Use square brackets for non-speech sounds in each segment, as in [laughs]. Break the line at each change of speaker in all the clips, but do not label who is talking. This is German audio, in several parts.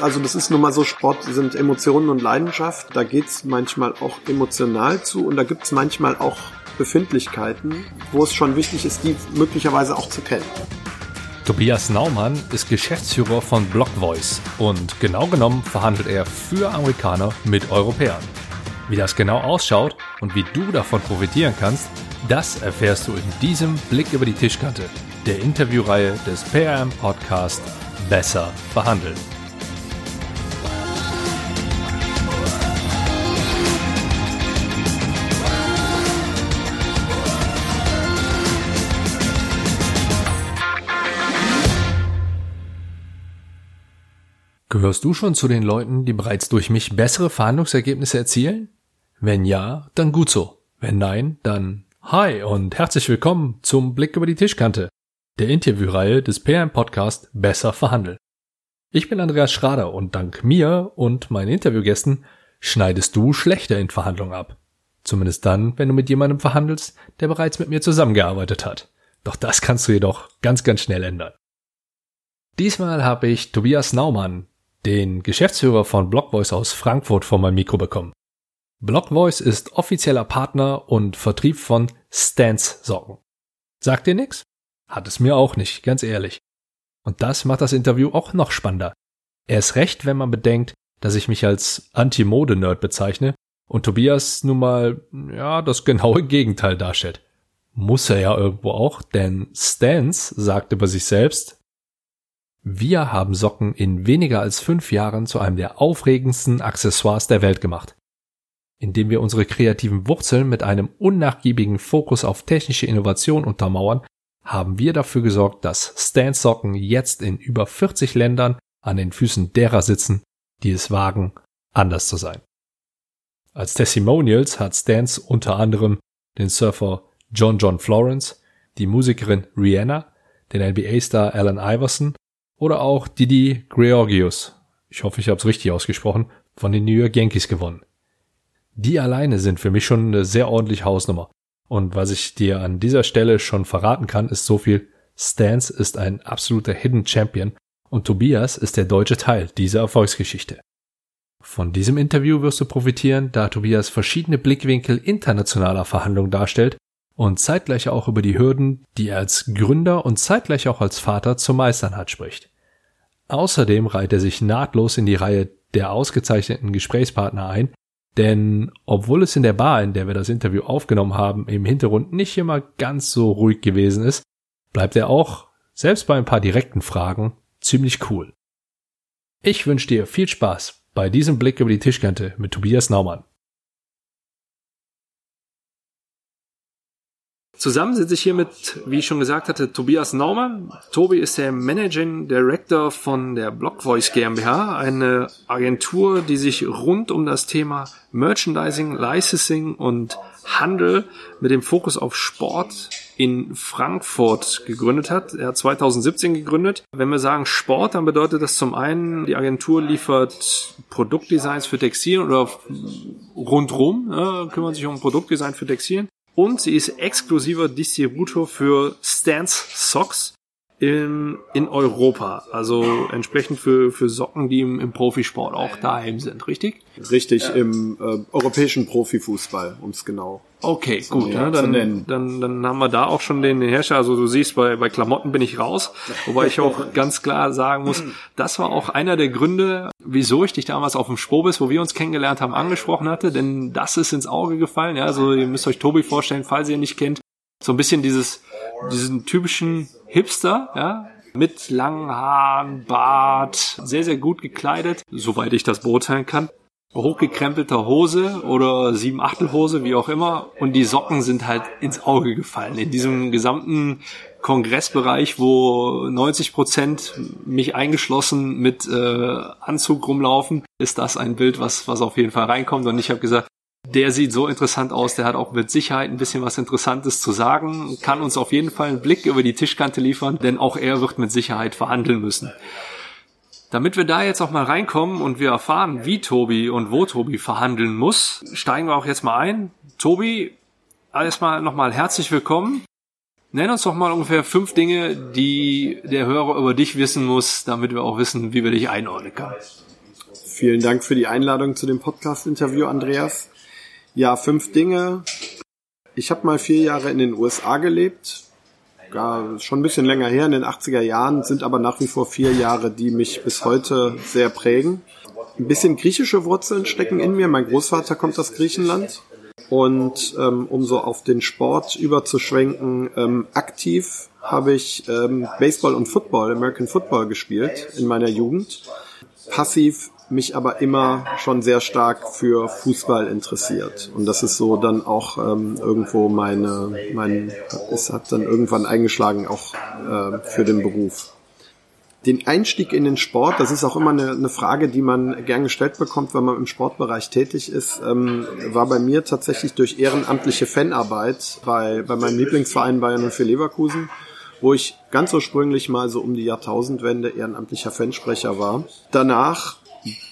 Also das ist nun mal so, Sport sind Emotionen und Leidenschaft. Da geht's manchmal auch emotional zu und da gibt's manchmal auch Befindlichkeiten, wo es schon wichtig ist, die möglicherweise auch zu kennen.
Tobias Naumann ist Geschäftsführer von Blockvoice und genau genommen verhandelt er für Amerikaner mit Europäern. Wie das genau ausschaut und wie du davon profitieren kannst, das erfährst du in diesem Blick über die Tischkante, der Interviewreihe des PRM Podcast Besser verhandeln. Gehörst du schon zu den Leuten, die bereits durch mich bessere Verhandlungsergebnisse erzielen? Wenn ja, dann gut so. Wenn nein, dann hi und herzlich willkommen zum Blick über die Tischkante, der Interviewreihe des PM Podcast Besser verhandeln. Ich bin Andreas Schrader und dank mir und meinen Interviewgästen schneidest du schlechter in Verhandlungen ab. Zumindest dann, wenn du mit jemandem verhandelst, der bereits mit mir zusammengearbeitet hat. Doch das kannst du jedoch ganz, ganz schnell ändern. Diesmal habe ich Tobias Naumann, den Geschäftsführer von Blockvoice aus Frankfurt vor mein Mikro bekommen. Blockvoice ist offizieller Partner und Vertrieb von Stance Socken. Sagt dir nix? Hat es mir auch nicht, ganz ehrlich. Und das macht das Interview auch noch spannender. Er ist recht, wenn man bedenkt, dass ich mich als Anti-Mode-Nerd bezeichne und Tobias nun mal, ja, das genaue Gegenteil darstellt. Muss er ja irgendwo auch, denn Stance sagt über sich selbst, wir haben Socken in weniger als fünf Jahren zu einem der aufregendsten Accessoires der Welt gemacht. Indem wir unsere kreativen Wurzeln mit einem unnachgiebigen Fokus auf technische Innovation untermauern, haben wir dafür gesorgt, dass Stance Socken jetzt in über 40 Ländern an den Füßen derer sitzen, die es wagen, anders zu sein. Als Testimonials hat Stance unter anderem den Surfer John John Florence, die Musikerin Rihanna, den NBA-Star Allen Iverson oder auch Didi Georgius, ich hoffe, ich habe es richtig ausgesprochen, von den New York Yankees gewonnen. Die alleine sind für mich schon eine sehr ordentliche Hausnummer. Und was ich dir an dieser Stelle schon verraten kann, ist so viel, Stance ist ein absoluter Hidden Champion und Tobias ist der deutsche Teil dieser Erfolgsgeschichte. Von diesem Interview wirst du profitieren, da Tobias verschiedene Blickwinkel internationaler Verhandlungen darstellt und zeitgleich auch über die Hürden, die er als Gründer und zeitgleich auch als Vater zu meistern hat, spricht. Außerdem reiht er sich nahtlos in die Reihe der ausgezeichneten Gesprächspartner ein, denn obwohl es in der Bar, in der wir das Interview aufgenommen haben, im Hintergrund nicht immer ganz so ruhig gewesen ist, bleibt er auch, selbst bei ein paar direkten Fragen, ziemlich cool. Ich wünsche dir viel Spaß bei diesem Blick über die Tischkante mit Tobias Naumann. Zusammen sitze ich hier mit, wie ich schon gesagt hatte, Tobias Naumann. Tobi ist der Managing Director von der Blockvoice GmbH, eine Agentur, die sich rund um das Thema Merchandising, Licensing und Handel mit dem Fokus auf Sport in Frankfurt gegründet hat. Er hat 2017 gegründet. Wenn wir sagen Sport, dann bedeutet das zum einen, die Agentur liefert Produktdesigns für Textilien oder rundrum, äh, kümmern sich um Produktdesign für Textilien. Und sie ist exklusiver Distributor für Stance Socks in, in Europa. Also entsprechend für, für Socken, die im, im Profisport auch daheim sind, richtig?
Richtig, ja. im äh, europäischen Profifußball, ums genau.
Okay, gut. Ja, dann, dann, dann haben wir da auch schon den, den Herrscher. Also du siehst, bei, bei Klamotten bin ich raus. Wobei ich auch [laughs] ganz klar sagen muss, das war auch einer der Gründe, wieso ich dich damals auf dem Spobis, wo wir uns kennengelernt haben, angesprochen hatte. Denn das ist ins Auge gefallen. Ja, also ihr müsst euch Tobi vorstellen, falls ihr ihn nicht kennt. So ein bisschen dieses, diesen typischen Hipster, ja, mit langen Haaren, Bart, sehr, sehr gut gekleidet, soweit ich das beurteilen kann hochgekrempelter Hose oder sieben Achtel Hose, wie auch immer. Und die Socken sind halt ins Auge gefallen. In diesem gesamten Kongressbereich, wo 90 Prozent mich eingeschlossen mit äh, Anzug rumlaufen, ist das ein Bild, was, was auf jeden Fall reinkommt. Und ich habe gesagt, der sieht so interessant aus, der hat auch mit Sicherheit ein bisschen was Interessantes zu sagen, kann uns auf jeden Fall einen Blick über die Tischkante liefern, denn auch er wird mit Sicherheit verhandeln müssen. Damit wir da jetzt auch mal reinkommen und wir erfahren, wie Tobi und wo Tobi verhandeln muss, steigen wir auch jetzt mal ein. Tobi, erstmal nochmal herzlich willkommen. Nenn uns doch mal ungefähr fünf Dinge, die der Hörer über dich wissen muss, damit wir auch wissen, wie wir dich einordnen können.
Vielen Dank für die Einladung zu dem Podcast-Interview, Andreas. Ja, fünf Dinge. Ich habe mal vier Jahre in den USA gelebt. Gar schon ein bisschen länger her, in den 80er Jahren, sind aber nach wie vor vier Jahre, die mich bis heute sehr prägen. Ein bisschen griechische Wurzeln stecken in mir. Mein Großvater kommt aus Griechenland. Und ähm, um so auf den Sport überzuschwenken, ähm, aktiv habe ich ähm, Baseball und Football, American Football gespielt in meiner Jugend. Passiv mich aber immer schon sehr stark für Fußball interessiert. Und das ist so dann auch ähm, irgendwo meine, mein, es hat dann irgendwann eingeschlagen auch äh, für den Beruf. Den Einstieg in den Sport, das ist auch immer eine, eine Frage, die man gern gestellt bekommt, wenn man im Sportbereich tätig ist, ähm, war bei mir tatsächlich durch ehrenamtliche Fanarbeit bei, bei meinem Lieblingsverein Bayern und für Leverkusen wo ich ganz ursprünglich mal so um die Jahrtausendwende ehrenamtlicher Fansprecher war. Danach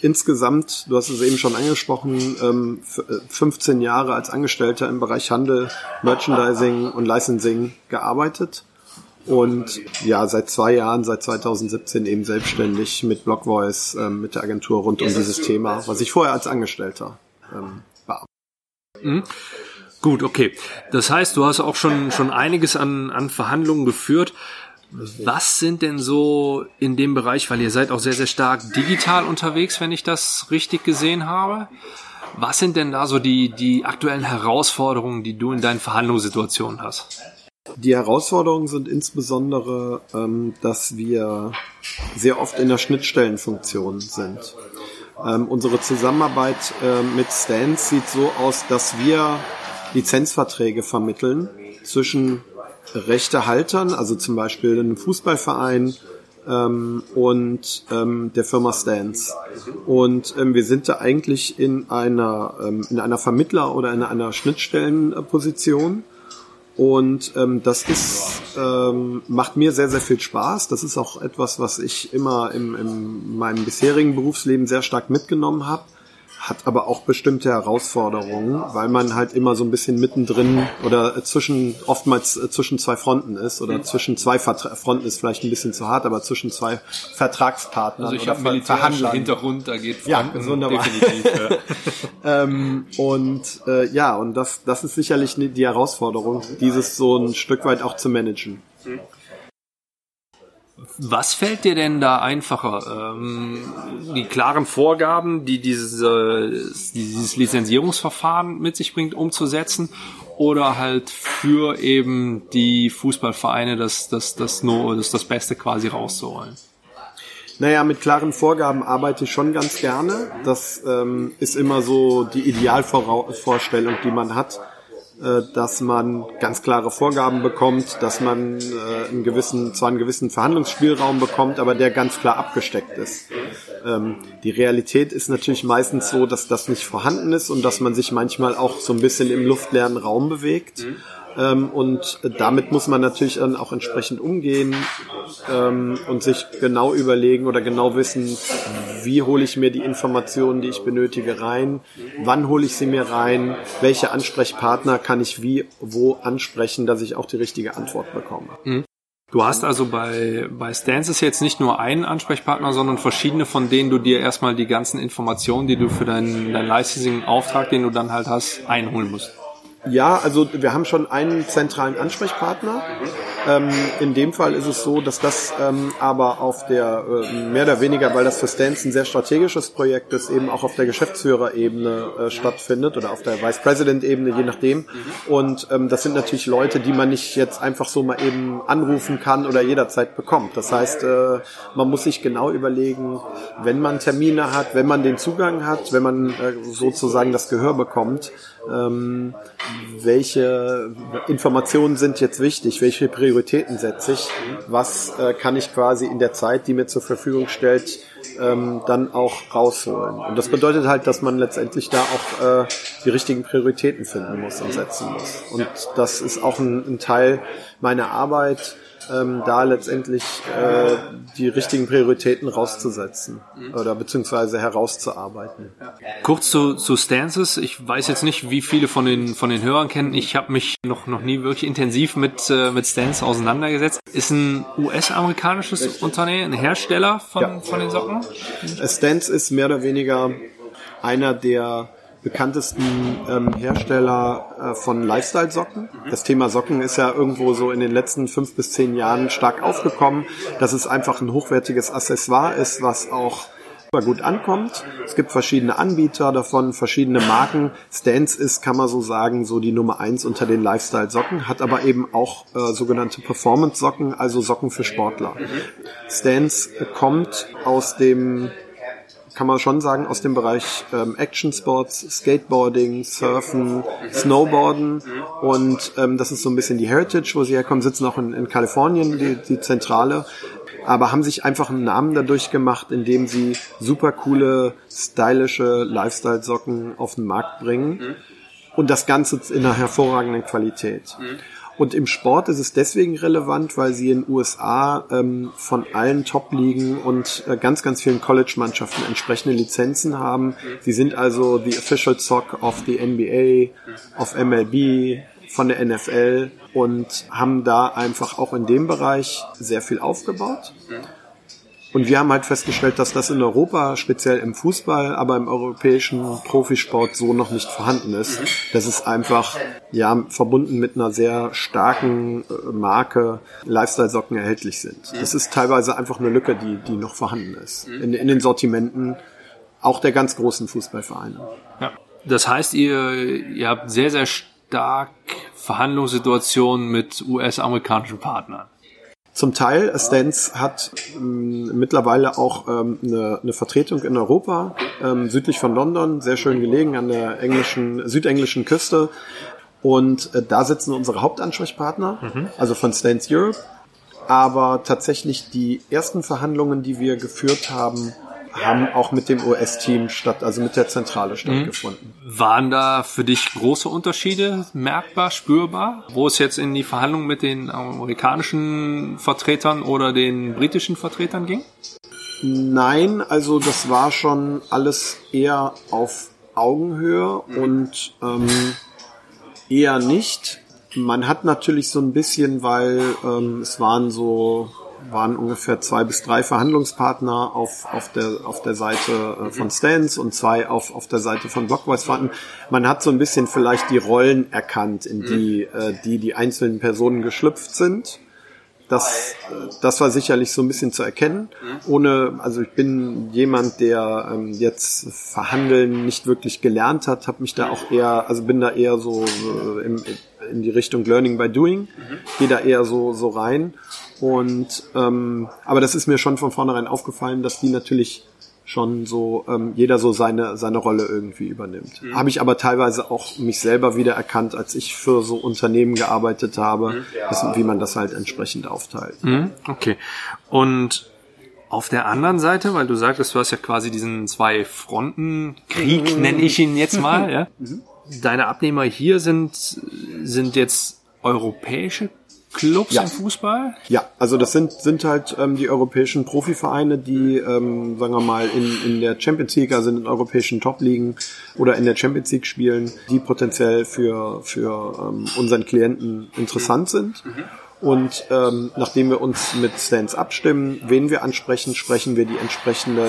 insgesamt, du hast es eben schon angesprochen, 15 ähm, Jahre als Angestellter im Bereich Handel, Merchandising und Licensing gearbeitet. Und ja, seit zwei Jahren, seit 2017 eben selbstständig mit Blockvoice, ähm, mit der Agentur rund um dieses Thema, was ich vorher als Angestellter ähm, war.
Mhm. Gut, okay. Das heißt, du hast auch schon, schon einiges an, an Verhandlungen geführt. Was sind denn so in dem Bereich, weil ihr seid auch sehr, sehr stark digital unterwegs, wenn ich das richtig gesehen habe. Was sind denn da so die, die aktuellen Herausforderungen, die du in deinen Verhandlungssituationen hast?
Die Herausforderungen sind insbesondere, ähm, dass wir sehr oft in der Schnittstellenfunktion sind. Ähm, unsere Zusammenarbeit äh, mit Stans sieht so aus, dass wir Lizenzverträge vermitteln zwischen Rechtehaltern, also zum Beispiel einem Fußballverein ähm, und ähm, der Firma Stans. Und ähm, wir sind da eigentlich in einer, ähm, in einer Vermittler- oder in einer Schnittstellenposition. Und ähm, das ist, ähm, macht mir sehr, sehr viel Spaß. Das ist auch etwas, was ich immer im, in meinem bisherigen Berufsleben sehr stark mitgenommen habe hat aber auch bestimmte Herausforderungen, weil man halt immer so ein bisschen mittendrin oder zwischen, oftmals äh, zwischen zwei Fronten ist oder mhm. zwischen zwei Vertra Fronten ist vielleicht ein bisschen zu hart, aber zwischen zwei Vertragspartnern
also ich oder Ver Verhandlern. Hintergrund, da geht
Franken ja, wunderbar. definitiv. Ja. [laughs] ähm, und äh, ja, und das, das ist sicherlich die Herausforderung, dieses so ein Stück weit auch zu managen.
Was fällt dir denn da einfacher? Ähm, die klaren Vorgaben, die diese, dieses Lizenzierungsverfahren mit sich bringt, umzusetzen oder halt für eben die Fußballvereine das, das, das, nur, das, das Beste quasi rauszuholen?
Naja, mit klaren Vorgaben arbeite ich schon ganz gerne. Das ähm, ist immer so die Idealvorstellung, die man hat. Äh, dass man ganz klare Vorgaben bekommt, dass man äh, einen gewissen, zwar einen gewissen Verhandlungsspielraum bekommt, aber der ganz klar abgesteckt ist. Ähm, die Realität ist natürlich meistens so, dass das nicht vorhanden ist und dass man sich manchmal auch so ein bisschen im luftleeren Raum bewegt. Ähm, und damit muss man natürlich dann auch entsprechend umgehen ähm, und sich genau überlegen oder genau wissen, wie hole ich mir die Informationen, die ich benötige, rein, wann hole ich sie mir rein, welche Ansprechpartner kann ich wie, wo ansprechen, dass ich auch die richtige Antwort bekomme. Mhm.
Du hast also bei, bei Stances jetzt nicht nur einen Ansprechpartner, sondern verschiedene, von denen du dir erstmal die ganzen Informationen, die du für deinen, deinen Licensing-Auftrag, den du dann halt hast, einholen musst.
Ja, also wir haben schon einen zentralen Ansprechpartner. Ähm, in dem Fall ist es so, dass das ähm, aber auf der, äh, mehr oder weniger, weil das für Stans ein sehr strategisches Projekt ist, eben auch auf der Geschäftsführerebene äh, stattfindet oder auf der Vice President-Ebene, je nachdem. Und ähm, das sind natürlich Leute, die man nicht jetzt einfach so mal eben anrufen kann oder jederzeit bekommt. Das heißt, äh, man muss sich genau überlegen, wenn man Termine hat, wenn man den Zugang hat, wenn man äh, sozusagen das Gehör bekommt, ähm, welche Informationen sind jetzt wichtig, welche Prioritäten setze ich, was äh, kann ich quasi in der Zeit, die mir zur Verfügung stellt, ähm, dann auch rausholen. Und das bedeutet halt, dass man letztendlich da auch äh, die richtigen Prioritäten finden muss und setzen muss. Und das ist auch ein, ein Teil meiner Arbeit, ähm, da letztendlich äh, die richtigen Prioritäten rauszusetzen oder beziehungsweise herauszuarbeiten.
Kurz zu, zu Stances. Ich weiß jetzt nicht, wie viele von den von den Hörern kennen. Ich habe mich noch noch nie wirklich intensiv mit äh, mit Stance auseinandergesetzt. Ist ein US-amerikanisches Unternehmen, ein Hersteller von
Ja.
von den Socken.
Stance ist mehr oder weniger einer der bekanntesten ähm, Hersteller äh, von Lifestyle-Socken. Das Thema Socken ist ja irgendwo so in den letzten fünf bis zehn Jahren stark aufgekommen, dass es einfach ein hochwertiges Accessoire ist, was auch super gut ankommt. Es gibt verschiedene Anbieter davon, verschiedene Marken. Stance ist, kann man so sagen, so die Nummer eins unter den Lifestyle-Socken, hat aber eben auch äh, sogenannte Performance-Socken, also Socken für Sportler. Stance kommt aus dem kann man schon sagen, aus dem Bereich ähm, Action Sports, Skateboarding, Surfen, Snowboarden. Und ähm, das ist so ein bisschen die Heritage, wo sie herkommen, sitzen auch in, in Kalifornien, die, die Zentrale, aber haben sich einfach einen Namen dadurch gemacht, indem sie super coole, stylische Lifestyle-Socken auf den Markt bringen. Und das Ganze in einer hervorragenden Qualität. Und im Sport ist es deswegen relevant, weil sie in den USA ähm, von allen Top-Ligen und äh, ganz, ganz vielen College-Mannschaften entsprechende Lizenzen haben. Sie sind also die Official Sock of the NBA, of MLB, von der NFL und haben da einfach auch in dem Bereich sehr viel aufgebaut. Und wir haben halt festgestellt, dass das in Europa, speziell im Fußball, aber im europäischen Profisport so noch nicht vorhanden ist. Das ist einfach, ja, verbunden mit einer sehr starken äh, Marke Lifestyle-Socken erhältlich sind. Das ist teilweise einfach eine Lücke, die, die noch vorhanden ist. In, in den Sortimenten auch der ganz großen Fußballvereine.
Ja. Das heißt, ihr, ihr habt sehr, sehr stark Verhandlungssituationen mit US-amerikanischen Partnern.
Zum Teil, Stance hat ähm, mittlerweile auch ähm, eine, eine Vertretung in Europa, ähm, südlich von London, sehr schön gelegen an der englischen, südenglischen Küste. Und äh, da sitzen unsere Hauptansprechpartner, also von Stance Europe. Aber tatsächlich die ersten Verhandlungen, die wir geführt haben, haben auch mit dem US-Team statt, also mit der Zentrale stattgefunden.
Waren da für dich große Unterschiede merkbar, spürbar, wo es jetzt in die Verhandlungen mit den amerikanischen Vertretern oder den britischen Vertretern ging?
Nein, also das war schon alles eher auf Augenhöhe und ähm, eher nicht. Man hat natürlich so ein bisschen, weil ähm, es waren so waren ungefähr zwei bis drei Verhandlungspartner auf, auf, der, auf der Seite äh, von Stance und zwei auf, auf der Seite von Blockvoice Fronten. Man hat so ein bisschen vielleicht die Rollen erkannt, in die äh, die, die einzelnen Personen geschlüpft sind. Das, äh, das war sicherlich so ein bisschen zu erkennen. Ohne, also ich bin jemand, der ähm, jetzt Verhandeln nicht wirklich gelernt hat, habe mich da auch eher, also bin da eher so äh, im, in die Richtung Learning by Doing, gehe da eher so so rein. Und ähm, aber das ist mir schon von vornherein aufgefallen, dass die natürlich schon so ähm, jeder so seine seine Rolle irgendwie übernimmt. Habe ich aber teilweise auch mich selber wieder erkannt, als ich für so Unternehmen gearbeitet habe, das, wie man das halt entsprechend aufteilt.
Mhm, Okay. Und auf der anderen Seite, weil du sagtest, du hast ja quasi diesen zwei Fronten Krieg, nenne ich ihn jetzt mal, [laughs] ja. Deine Abnehmer hier sind sind jetzt europäische Clubs
Ja.
im Fußball?
Ja, also das sind sind halt ähm, die europäischen Profivereine, die ähm, sagen wir mal in, in der Champions League, also in den europäischen Top-Ligen oder in der Champions League spielen, die potenziell für für ähm, unseren Klienten interessant sind. Und ähm, nachdem wir uns mit Stance abstimmen, wen wir ansprechen, sprechen wir die entsprechenden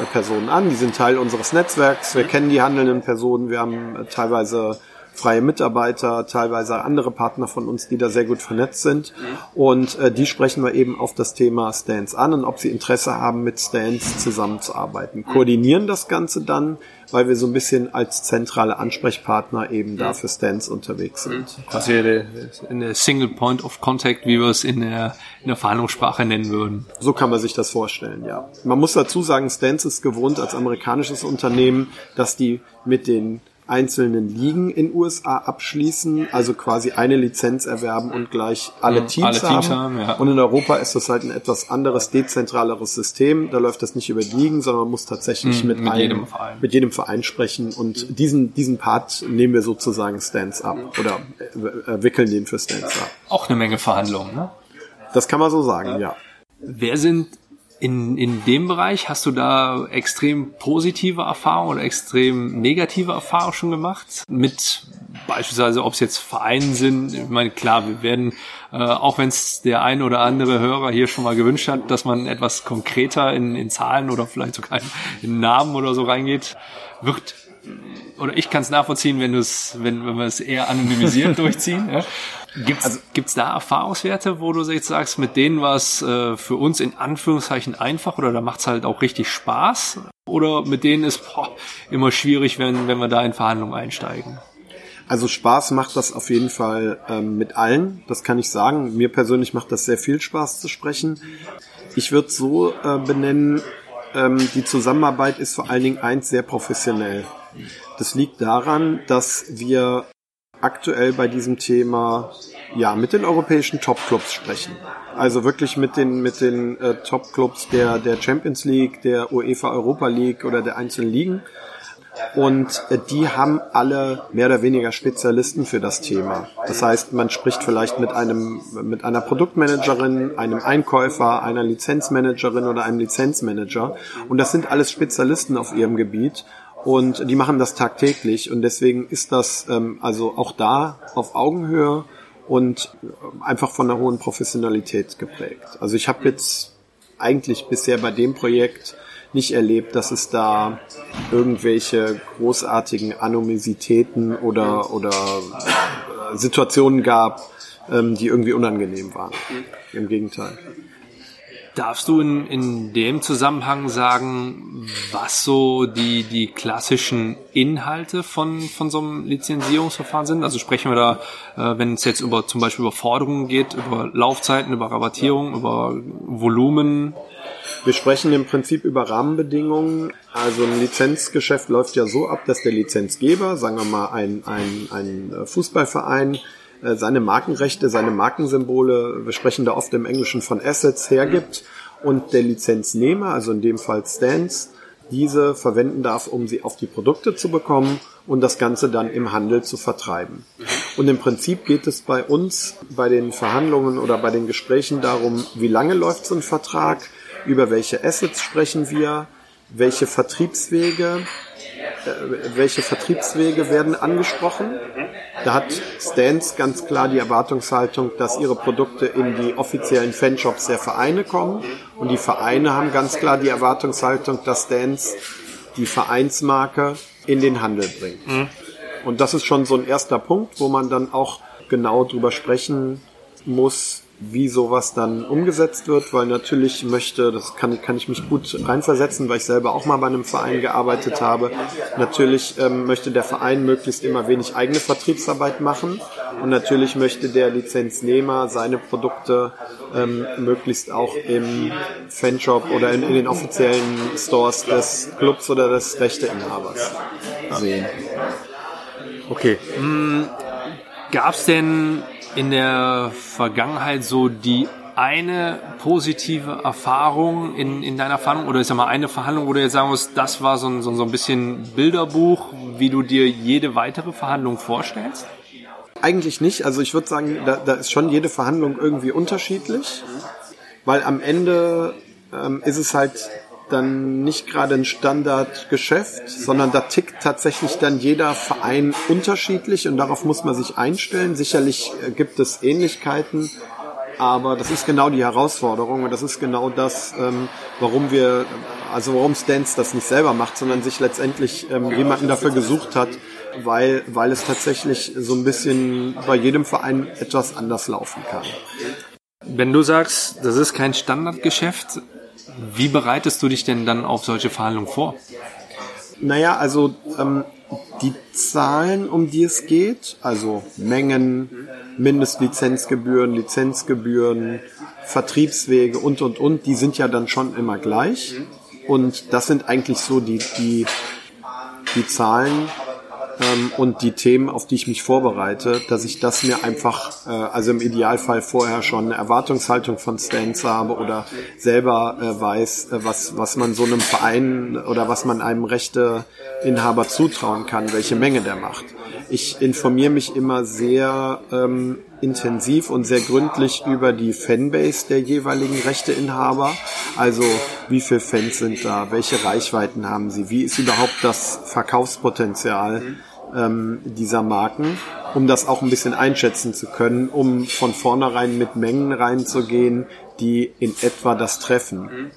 äh, Personen an. Die sind Teil unseres Netzwerks. Wir kennen die handelnden Personen. Wir haben äh, teilweise freie Mitarbeiter, teilweise andere Partner von uns, die da sehr gut vernetzt sind. Und äh, die sprechen wir eben auf das Thema Stance an und ob sie Interesse haben, mit Stance zusammenzuarbeiten. Koordinieren das Ganze dann, weil wir so ein bisschen als zentrale Ansprechpartner eben da für Stance unterwegs sind.
Quasi der, in der Single Point of Contact, wie wir es in der, in der Verhandlungssprache nennen würden.
So kann man sich das vorstellen, ja. Man muss dazu sagen, Stance ist gewohnt als amerikanisches Unternehmen, dass die mit den einzelnen Ligen in USA abschließen, also quasi eine Lizenz erwerben und gleich alle
Mhm,
Teams,
alle Teams
haben.
haben, ja.
Und in Europa ist das halt ein etwas anderes, dezentraleres System. Da läuft das nicht über die Ligen, sondern man muss tatsächlich mit,
Mhm, mit
einem,
jedem Verein.
mit jedem Verein sprechen. Und diesen, diesen Part nehmen wir sozusagen Stance ab oder wickeln den für Stance ab.
Auch eine Menge Verhandlungen, ne?
Das kann man so sagen, ja.
Wer sind in, in dem Bereich, hast du da extrem positive Erfahrungen oder extrem negative Erfahrungen schon gemacht? Mit beispielsweise, ob es jetzt Vereinen sind. Ich meine, klar, wir werden, äh, auch wenn es der ein oder andere Hörer hier schon mal gewünscht hat, dass man etwas konkreter in, in Zahlen oder vielleicht sogar in, in Namen oder so reingeht, wird oder ich kann es nachvollziehen, wenn du es, wenn, wenn wir es eher anonymisiert [laughs] durchziehen. Ja. Gibt's, also, gibt's da Erfahrungswerte, wo du jetzt sagst, mit denen war es äh, für uns in Anführungszeichen einfach oder da macht's halt auch richtig Spaß? Oder mit denen ist boah, immer schwierig, wenn, wenn wir da in Verhandlungen einsteigen?
Also Spaß macht das auf jeden Fall ähm, mit allen, das kann ich sagen. Mir persönlich macht das sehr viel Spaß zu sprechen. Ich würde so äh, benennen, ähm, die Zusammenarbeit ist vor allen Dingen eins sehr professionell. Das liegt daran, dass wir aktuell bei diesem Thema ja mit den europäischen Top-Clubs sprechen. Also wirklich mit den mit den äh, Top-Clubs der der Champions League, der UEFA Europa League oder der einzelnen Ligen. Und äh, die haben alle mehr oder weniger Spezialisten für das Thema. Das heißt, man spricht vielleicht mit einem, mit einer Produktmanagerin, einem Einkäufer, einer Lizenzmanagerin oder einem Lizenzmanager. Und das sind alles Spezialisten auf ihrem Gebiet. Und die machen das tagtäglich. Und deswegen ist das ähm, also auch da auf Augenhöhe und einfach von einer hohen Professionalität geprägt. Also ich habe jetzt eigentlich bisher bei dem Projekt nicht erlebt, dass es da irgendwelche großartigen Anomisitäten oder, oder äh, Situationen gab, ähm, die irgendwie unangenehm waren. Im Gegenteil.
Darfst du in, in dem Zusammenhang sagen, was so die, die klassischen Inhalte von, von so einem Lizenzierungsverfahren sind? Also sprechen wir da, äh, wenn es jetzt über zum Beispiel über Forderungen geht, über Laufzeiten, über Rabattierung, über Volumen?
Wir sprechen im Prinzip über Rahmenbedingungen. Also ein Lizenzgeschäft läuft ja so ab, dass der Lizenzgeber, sagen wir mal ein, ein, ein Fußballverein, seine Markenrechte, seine Markensymbole, wir sprechen da oft im Englischen von Assets, hergibt und der Lizenznehmer, also in dem Fall Stans, diese verwenden darf, um sie auf die Produkte zu bekommen und das Ganze dann im Handel zu vertreiben. Und im Prinzip geht es bei uns bei den Verhandlungen oder bei den Gesprächen darum, wie lange läuft so ein Vertrag, über welche Assets sprechen wir, welche Vertriebswege, äh, welche Vertriebswege werden angesprochen. Da hat Stans ganz klar die Erwartungshaltung, dass ihre Produkte in die offiziellen Fanshops der Vereine kommen. Und die Vereine haben ganz klar die Erwartungshaltung, dass Stans die Vereinsmarke in den Handel bringt. Mhm. Und das ist schon so ein erster Punkt, wo man dann auch genau drüber sprechen muss, wie sowas dann umgesetzt wird, weil natürlich möchte, das kann, kann ich mich gut reinversetzen, weil ich selber auch mal bei einem Verein gearbeitet habe. Natürlich ähm, möchte der Verein möglichst immer wenig eigene Vertriebsarbeit machen und natürlich möchte der Lizenznehmer seine Produkte ähm, möglichst auch im Fanshop oder in, in den offiziellen Stores des Clubs oder des Rechteinhabers sehen.
Okay. Hm, Gab es denn in der Vergangenheit so die eine positive Erfahrung in, in deiner Verhandlung oder ich sag mal eine Verhandlung, wo du jetzt sagen musst, das war so ein, so ein bisschen Bilderbuch, wie du dir jede weitere Verhandlung vorstellst?
Eigentlich nicht. Also ich würde sagen, da, da ist schon jede Verhandlung irgendwie unterschiedlich, weil am Ende ähm, ist es halt dann nicht gerade ein Standardgeschäft, sondern da tickt tatsächlich dann jeder Verein unterschiedlich und darauf muss man sich einstellen. Sicherlich äh, gibt es Ähnlichkeiten, aber das ist genau die Herausforderung und das ist genau das, ähm, warum wir, also warum Stance das nicht selber macht, sondern sich letztendlich ähm, jemanden dafür gesucht hat, weil, weil es tatsächlich so ein bisschen bei jedem Verein etwas anders laufen kann.
Wenn du sagst, das ist kein Standardgeschäft, wie bereitest du dich denn dann auf solche Verhandlungen vor?
Naja, also ähm, die Zahlen, um die es geht, also Mengen, Mindestlizenzgebühren, Lizenzgebühren, Vertriebswege und, und, und, die sind ja dann schon immer gleich. Und das sind eigentlich so die, die, die Zahlen, ähm, und die Themen, auf die ich mich vorbereite, dass ich das mir einfach, äh, also im Idealfall vorher schon eine Erwartungshaltung von Stance habe oder selber äh, weiß, äh, was, was man so einem Verein oder was man einem Rechteinhaber zutrauen kann, welche Menge der macht. Ich informiere mich immer sehr ähm, intensiv und sehr gründlich über die Fanbase der jeweiligen Rechteinhaber. Also wie viele Fans sind da, welche Reichweiten haben sie, wie ist überhaupt das Verkaufspotenzial ähm, dieser Marken, um das auch ein bisschen einschätzen zu können, um von vornherein mit Mengen reinzugehen, die in etwa das treffen.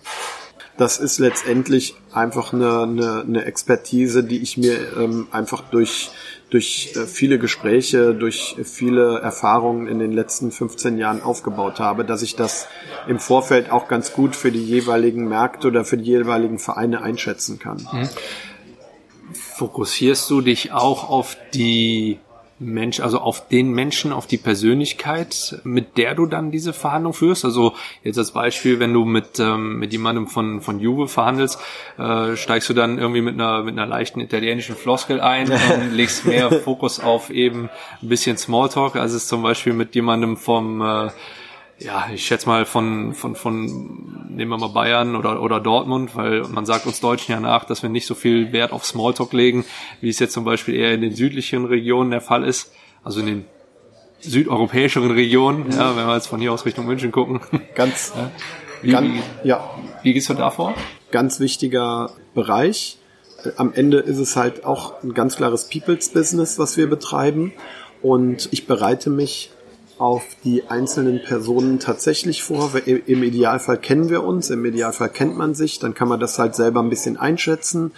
Das ist letztendlich einfach eine, eine, eine Expertise, die ich mir ähm, einfach durch durch äh, viele Gespräche, durch viele Erfahrungen in den letzten 15 Jahren aufgebaut habe, dass ich das im Vorfeld auch ganz gut für die jeweiligen Märkte oder für die jeweiligen Vereine einschätzen kann. Mhm.
Fokussierst du dich auch auf die Mensch, also auf den Menschen, auf die Persönlichkeit, mit der du dann diese Verhandlung führst. Also jetzt als Beispiel, wenn du mit ähm, mit jemandem von von Juve verhandelst, äh, steigst du dann irgendwie mit einer mit einer leichten italienischen Floskel ein [laughs] und legst mehr Fokus auf eben ein bisschen Smalltalk, als es zum Beispiel mit jemandem vom äh, ja, ich schätze mal von, von, von, nehmen wir mal Bayern oder, oder Dortmund, weil man sagt uns Deutschen ja nach, dass wir nicht so viel Wert auf Smalltalk legen, wie es jetzt zum Beispiel eher in den südlichen Regionen der Fall ist, also in den südeuropäischeren Regionen, ja, wenn wir jetzt von hier aus Richtung München gucken.
Ganz,
ja. Wie, ganz, ja. Wie gehst du da vor?
Ganz wichtiger Bereich. Am Ende ist es halt auch ein ganz klares People's Business, was wir betreiben. Und ich bereite mich auf die einzelnen Personen tatsächlich vor. Im Idealfall kennen wir uns, im Idealfall kennt man sich, dann kann man das halt selber ein bisschen einschätzen.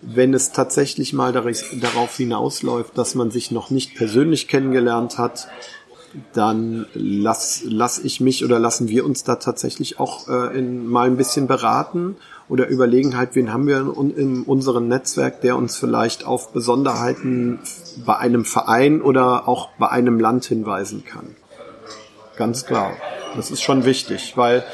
Wenn es tatsächlich mal darauf hinausläuft, dass man sich noch nicht persönlich kennengelernt hat, dann lass, lass ich mich oder lassen wir uns da tatsächlich auch äh, in, mal ein bisschen beraten oder überlegen halt, wen haben wir in, in unserem Netzwerk, der uns vielleicht auf Besonderheiten bei einem Verein oder auch bei einem Land hinweisen kann. Ganz klar. Das ist schon wichtig, weil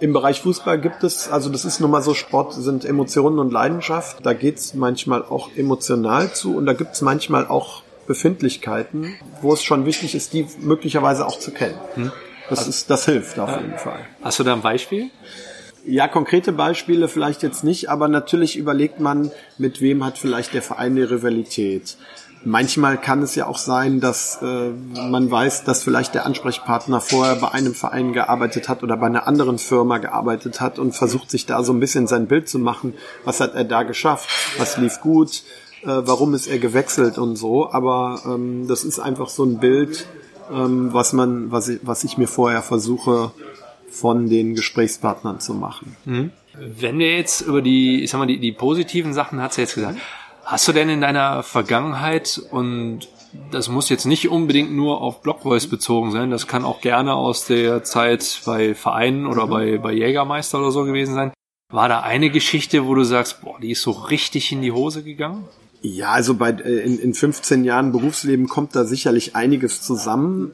im Bereich Fußball gibt es, also das ist nun mal so, Sport sind Emotionen und Leidenschaft. Da geht's manchmal auch emotional zu und da gibt's manchmal auch Befindlichkeiten, wo es schon wichtig ist, die möglicherweise auch zu kennen. Hm. Das, also, ist, das hilft auf jeden Fall.
Hast du da ein Beispiel?
Ja, konkrete Beispiele vielleicht jetzt nicht, aber natürlich überlegt man, mit wem hat vielleicht der Verein eine Rivalität. Manchmal kann es ja auch sein, dass äh, man weiß, dass vielleicht der Ansprechpartner vorher bei einem Verein gearbeitet hat oder bei einer anderen Firma gearbeitet hat und versucht sich da so ein bisschen sein Bild zu machen. Was hat er da geschafft? Was lief gut? Äh, warum ist er gewechselt und so? Aber ähm, das ist einfach so ein Bild, ähm, was man, was ich, was ich mir vorher versuche von den Gesprächspartnern zu machen. Mhm.
Wenn wir jetzt über die, ich sag mal, die, die positiven Sachen hat's ja jetzt gesagt. Hast du denn in deiner Vergangenheit und das muss jetzt nicht unbedingt nur auf Blockvoice bezogen sein, das kann auch gerne aus der Zeit bei Vereinen oder mhm. bei, bei Jägermeister oder so gewesen sein. War da eine Geschichte, wo du sagst, boah, die ist so richtig in die Hose gegangen?
Ja, also bei, äh, in, in 15 Jahren Berufsleben kommt da sicherlich einiges zusammen.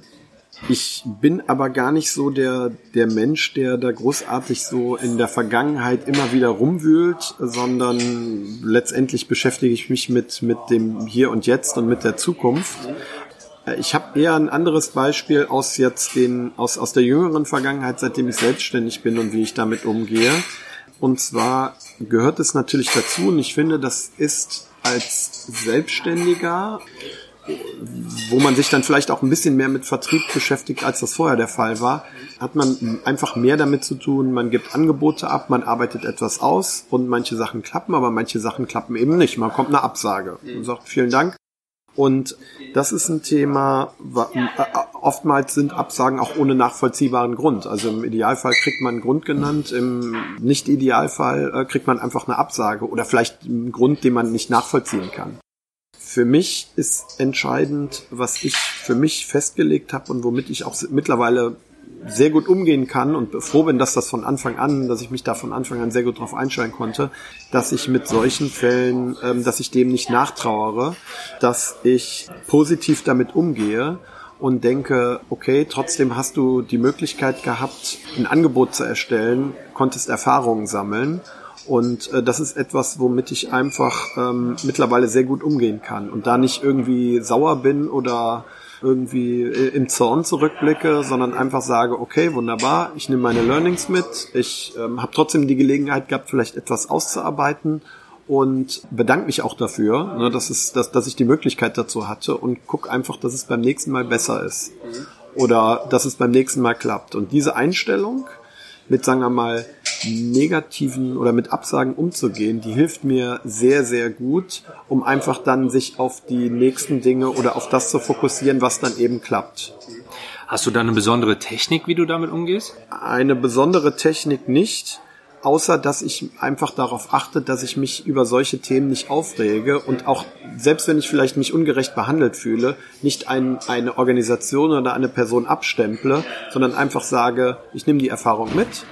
Ich bin aber gar nicht so der, der Mensch, der da großartig so in der Vergangenheit immer wieder rumwühlt, sondern letztendlich beschäftige ich mich mit, mit dem Hier und Jetzt und mit der Zukunft. Ich habe eher ein anderes Beispiel aus jetzt den, aus, aus der jüngeren Vergangenheit, seitdem ich selbstständig bin und wie ich damit umgehe. Und zwar gehört es natürlich dazu und ich finde, das ist als Selbstständiger wo man sich dann vielleicht auch ein bisschen mehr mit Vertrieb beschäftigt, als das vorher der Fall war, hat man einfach mehr damit zu tun. Man gibt Angebote ab, man arbeitet etwas aus und manche Sachen klappen, aber manche Sachen klappen eben nicht. Man kommt eine Absage und sagt vielen Dank. Und das ist ein Thema, äh, oftmals sind Absagen auch ohne nachvollziehbaren Grund. Also im Idealfall kriegt man einen Grund genannt, im Nicht-Idealfall äh, kriegt man einfach eine Absage oder vielleicht einen Grund, den man nicht nachvollziehen kann. Für mich ist entscheidend, was ich für mich festgelegt habe und womit ich auch mittlerweile sehr gut umgehen kann und froh bin, dass das von Anfang an, dass ich mich da von Anfang an sehr gut drauf einstellen konnte, dass ich mit solchen Fällen, ähm, dass ich dem nicht nachtrauere, dass ich positiv damit umgehe und denke, okay, trotzdem hast du die Möglichkeit gehabt, ein Angebot zu erstellen, konntest Erfahrungen sammeln Und äh, das ist etwas, womit ich einfach ähm, mittlerweile sehr gut umgehen kann. Und da nicht irgendwie sauer bin oder irgendwie im Zorn zurückblicke, sondern einfach sage, okay, wunderbar, ich nehme meine Learnings mit, ich ähm, habe trotzdem die Gelegenheit gehabt, vielleicht etwas auszuarbeiten und bedanke mich auch dafür, ne, dass, es, dass, dass ich die Möglichkeit dazu hatte und guck einfach, dass es beim nächsten Mal besser ist oder dass es beim nächsten Mal klappt. Und diese Einstellung mit, sagen wir mal, negativen oder mit Absagen umzugehen, die hilft mir sehr, sehr gut, um einfach dann sich auf die nächsten Dinge oder auf das zu fokussieren, was dann eben klappt.
Hast du da eine besondere Technik, wie du damit umgehst?
Eine besondere Technik nicht außer dass ich einfach darauf achte, dass ich mich über solche Themen nicht aufrege und auch, selbst wenn ich vielleicht mich ungerecht behandelt fühle, nicht ein, eine Organisation oder eine Person abstemple, sondern einfach sage, ich nehme die Erfahrung mit,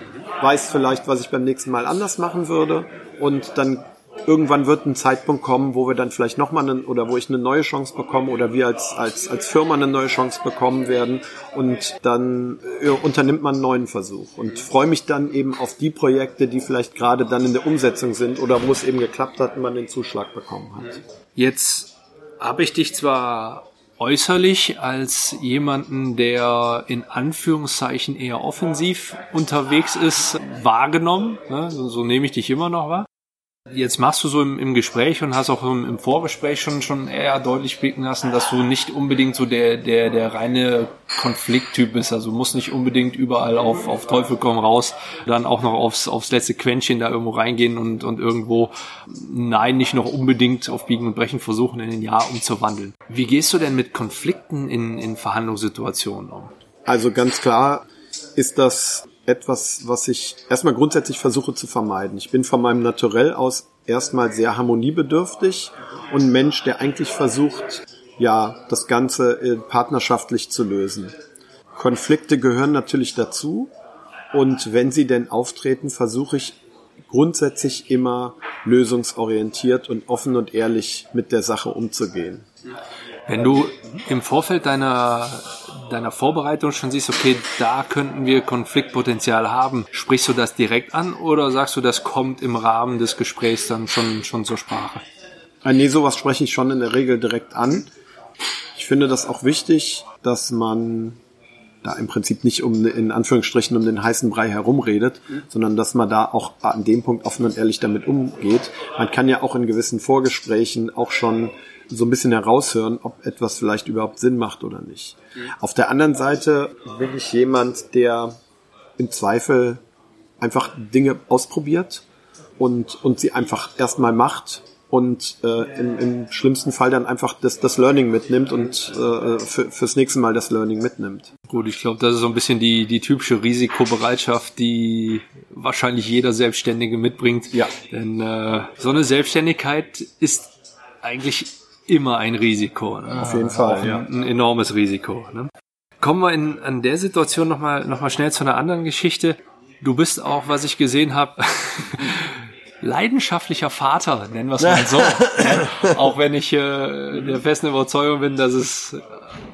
weiß vielleicht, was ich beim nächsten Mal anders machen würde und dann irgendwann wird ein Zeitpunkt kommen, wo wir dann vielleicht nochmal eine, oder wo ich eine neue Chance bekomme oder wir als, als, als Firma eine neue Chance bekommen werden und dann äh, unternimmt man einen neuen Versuch und freue mich dann eben auf die Projekte, die vielleicht gerade dann in der Umsetzung sind oder wo es eben geklappt hat und man den Zuschlag bekommen hat.
Jetzt habe ich dich zwar äußerlich als jemanden, der in Anführungszeichen eher offensiv unterwegs ist, wahrgenommen. Ne? So nehme ich dich immer noch wahr. Jetzt machst du so im, im Gespräch und hast auch im, im, Vorgespräch schon, schon eher deutlich blicken lassen, dass du nicht unbedingt so der, der, der reine Konflikttyp bist. Also musst nicht unbedingt überall auf, auf Teufel komm raus, dann auch noch aufs, aufs letzte Quäntchen da irgendwo reingehen und, und irgendwo, nein, nicht noch unbedingt auf Biegen und Brechen versuchen, in ein Ja umzuwandeln. Wie gehst du denn mit Konflikten in, in Verhandlungssituationen um?
Also ganz klar ist das etwas, was ich erstmal grundsätzlich versuche zu vermeiden. Ich bin von meinem Naturell aus erstmal sehr harmoniebedürftig und ein Mensch, der eigentlich versucht, ja, das Ganze äh, partnerschaftlich zu lösen. Konflikte gehören natürlich dazu und wenn sie denn auftreten, versuche ich grundsätzlich immer lösungsorientiert und offen und ehrlich mit der Sache umzugehen.
Wenn du im Vorfeld deiner, deiner Vorbereitung schon siehst, okay, da könnten wir Konfliktpotenzial haben, sprichst du das direkt an oder sagst du, das kommt im Rahmen des Gesprächs dann schon, schon zur Sprache?
Ah, nee, sowas spreche ich schon in der Regel direkt an. Ich finde das auch wichtig, dass man da im Prinzip nicht um in Anführungsstrichen um den heißen Brei herumredet, sondern dass man da auch an dem Punkt offen und ehrlich damit umgeht. Man kann ja auch in gewissen Vorgesprächen auch schon so ein bisschen heraushören, ob etwas vielleicht überhaupt Sinn macht oder nicht. Mhm. Auf der anderen Seite bin ich jemand, der im Zweifel einfach Dinge ausprobiert und, und sie einfach erstmal macht und äh, im, im schlimmsten Fall dann einfach das, das Learning mitnimmt und äh, für, fürs nächste Mal das Learning mitnimmt.
Gut, ich glaube, das ist so ein bisschen die, die typische Risikobereitschaft, die wahrscheinlich jeder Selbstständige mitbringt. Ja. Denn äh, so eine Selbstständigkeit ist eigentlich immer ein Risiko. Ne?
Auf jeden Fall,
ein, ja. ein enormes Risiko. Ne? Kommen wir in an der Situation nochmal noch mal schnell zu einer anderen Geschichte. Du bist auch, was ich gesehen habe, [laughs] leidenschaftlicher Vater, nennen wir es mal so. [laughs] auch wenn ich äh, der festen Überzeugung bin, dass es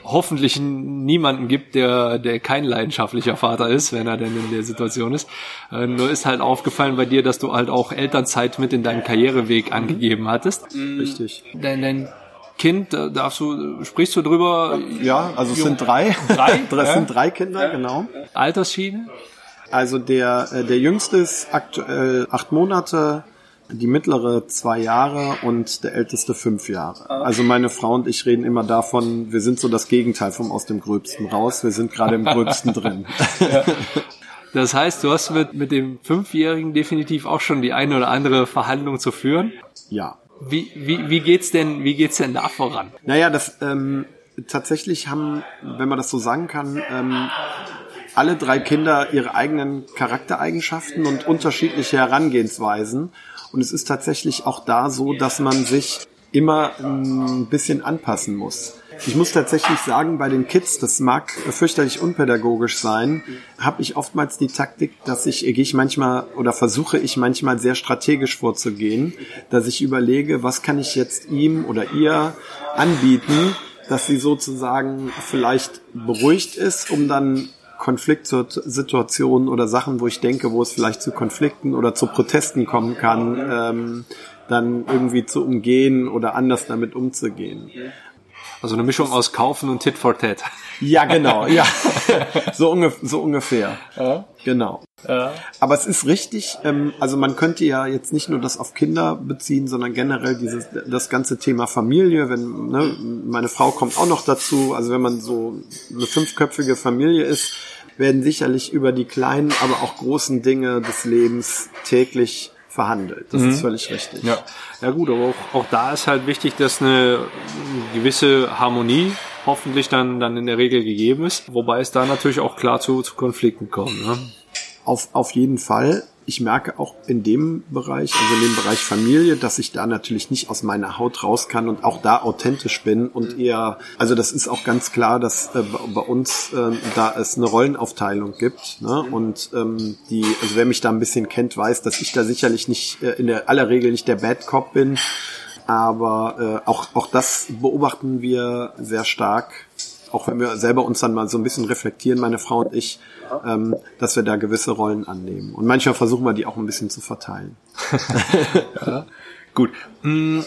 hoffentlich niemanden gibt, der, der kein leidenschaftlicher Vater ist, wenn er denn in der Situation ist. Äh, nur ist halt aufgefallen bei dir, dass du halt auch Elternzeit mit in deinem Karriereweg angegeben hattest.
Richtig.
Dein, dein Kind, darfst du, sprichst du drüber?
Ja, also es sind drei. Drei? [laughs] Es sind drei Kinder, genau.
Altersschiene?
Also der, äh, der jüngste ist aktuell acht Monate, die mittlere zwei Jahre und der älteste fünf Jahre. Also meine Frau und ich reden immer davon, wir sind so das Gegenteil vom aus dem Gröbsten raus. Wir sind gerade im Gröbsten [laughs] drin. Ja.
Das heißt, du hast mit, mit dem Fünfjährigen definitiv auch schon die eine oder andere Verhandlung zu führen.
Ja.
Wie, wie, wie geht's denn, wie geht's denn da voran?
Naja, das, ähm, tatsächlich haben, wenn man das so sagen kann, ähm, alle drei Kinder ihre eigenen Charaktereigenschaften und unterschiedliche Herangehensweisen. Und es ist tatsächlich auch da so, dass man sich immer ein bisschen anpassen muss. Ich muss tatsächlich sagen, bei den Kids, das mag fürchterlich unpädagogisch sein, habe ich oftmals die Taktik, dass ich, gehe ich manchmal oder versuche ich manchmal sehr strategisch vorzugehen, dass ich überlege, was kann ich jetzt ihm oder ihr anbieten, dass sie sozusagen vielleicht beruhigt ist, um dann Konfliktsituationen oder Sachen, wo ich denke, wo es vielleicht zu Konflikten oder zu Protesten kommen kann, ähm, dann irgendwie zu umgehen oder anders damit umzugehen.
Also eine Mischung aus Kaufen und Tit for Tat.
Ja, genau, ja. [laughs] so, ungef so ungefähr. Ja. Genau. Ja. Aber es ist richtig, ähm, also man könnte ja jetzt nicht nur das auf Kinder beziehen, sondern generell dieses, das ganze Thema Familie, wenn, ne, meine Frau kommt auch noch dazu, also wenn man so eine fünfköpfige Familie ist, werden sicherlich über die kleinen, aber auch großen Dinge des Lebens täglich verhandelt. Das mhm. ist völlig richtig.
Ja, ja gut, aber auch, auch da ist halt wichtig, dass eine gewisse Harmonie hoffentlich dann, dann in der Regel gegeben ist, wobei es da natürlich auch klar zu, zu Konflikten kommt. Ne?
Auf, auf jeden Fall ich merke auch in dem Bereich, also in dem Bereich Familie, dass ich da natürlich nicht aus meiner Haut raus kann und auch da authentisch bin und eher, also das ist auch ganz klar, dass äh, bei uns äh, da es eine Rollenaufteilung gibt. Ne? Und ähm, die, also wer mich da ein bisschen kennt, weiß, dass ich da sicherlich nicht äh, in der aller Regel nicht der Bad Cop bin. Aber äh, auch, auch das beobachten wir sehr stark auch wenn wir selber uns dann mal so ein bisschen reflektieren, meine Frau und ich, ähm, dass wir da gewisse Rollen annehmen. Und manchmal versuchen wir die auch ein bisschen zu verteilen. [laughs]
ja, gut. Mm,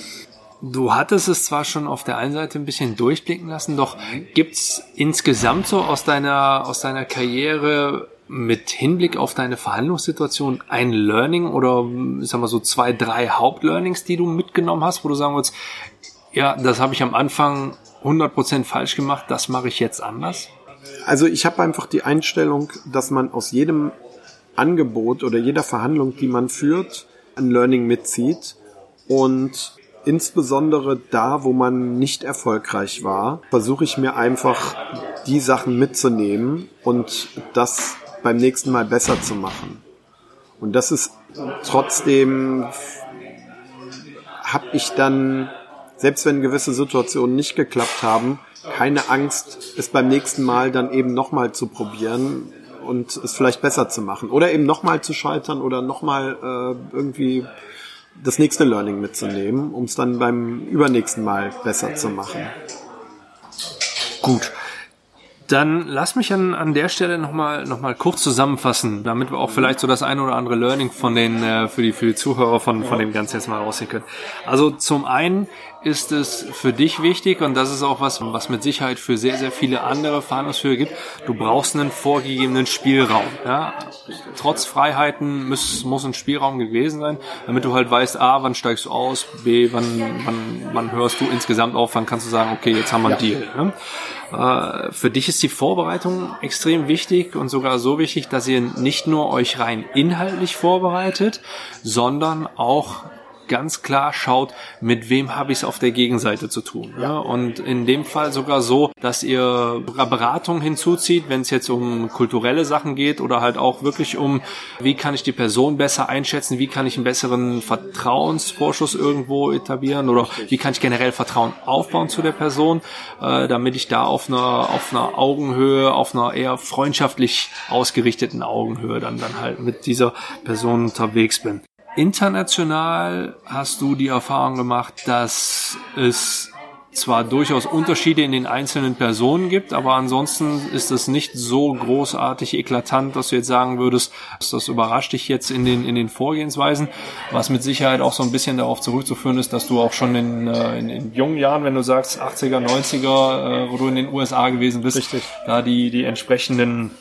du hattest es zwar schon auf der einen Seite ein bisschen durchblicken lassen, doch gibt's insgesamt so aus deiner, aus deiner Karriere mit Hinblick auf deine Verhandlungssituation ein Learning oder sagen wir so zwei, drei Hauptlearnings, die du mitgenommen hast, wo du sagen würdest, ja, das habe ich am Anfang 100% falsch gemacht, das mache ich jetzt anders?
Also ich habe einfach die Einstellung, dass man aus jedem Angebot oder jeder Verhandlung, die man führt, ein Learning mitzieht und insbesondere da, wo man nicht erfolgreich war, versuche ich mir einfach die Sachen mitzunehmen und das beim nächsten Mal besser zu machen. Und das ist trotzdem, habe ich dann selbst wenn gewisse Situationen nicht geklappt haben, keine Angst, es beim nächsten Mal dann eben nochmal zu probieren und es vielleicht besser zu machen. Oder eben nochmal zu scheitern oder nochmal äh, irgendwie das nächste Learning mitzunehmen, um es dann beim übernächsten Mal besser zu machen.
Gut. Dann lass mich an, an der Stelle nochmal noch mal kurz zusammenfassen, damit wir auch vielleicht so das ein oder andere Learning von den äh, für die für die Zuhörer von von dem Ganzen jetzt mal rausziehen können. Also zum einen ist es für dich wichtig und das ist auch was, was mit Sicherheit für sehr sehr viele andere Verhandlungsführer gibt. Du brauchst einen vorgegebenen Spielraum. Ja? Trotz Freiheiten muss muss ein Spielraum gewesen sein, damit du halt weißt, a, wann steigst du aus, b, wann wann wann hörst du insgesamt auf, wann kannst du sagen, okay, jetzt haben wir einen ja. Deal. Ne? Äh, für dich ist die Vorbereitung extrem wichtig und sogar so wichtig, dass ihr nicht nur euch rein inhaltlich vorbereitet, sondern auch ganz klar schaut, mit wem habe ich es auf der Gegenseite zu tun. Ja? Und in dem Fall sogar so, dass ihr Beratung hinzuzieht, wenn es jetzt um kulturelle Sachen geht oder halt auch wirklich um, wie kann ich die Person besser einschätzen, wie kann ich einen besseren Vertrauensvorschuss irgendwo etablieren oder wie kann ich generell Vertrauen aufbauen zu der Person, äh, damit ich da auf einer, auf einer Augenhöhe, auf einer eher freundschaftlich ausgerichteten Augenhöhe dann, dann halt mit dieser Person unterwegs bin. International hast du die Erfahrung gemacht, dass es zwar durchaus Unterschiede in den einzelnen Personen gibt, aber ansonsten ist es nicht so großartig eklatant, dass du jetzt sagen würdest, das überrascht dich jetzt in den, in den Vorgehensweisen, was mit Sicherheit auch so ein bisschen darauf zurückzuführen ist, dass du auch schon in, äh, in, in jungen Jahren, wenn du sagst 80er, 90er, äh, wo du in den USA gewesen bist, Richtig. da die, die entsprechenden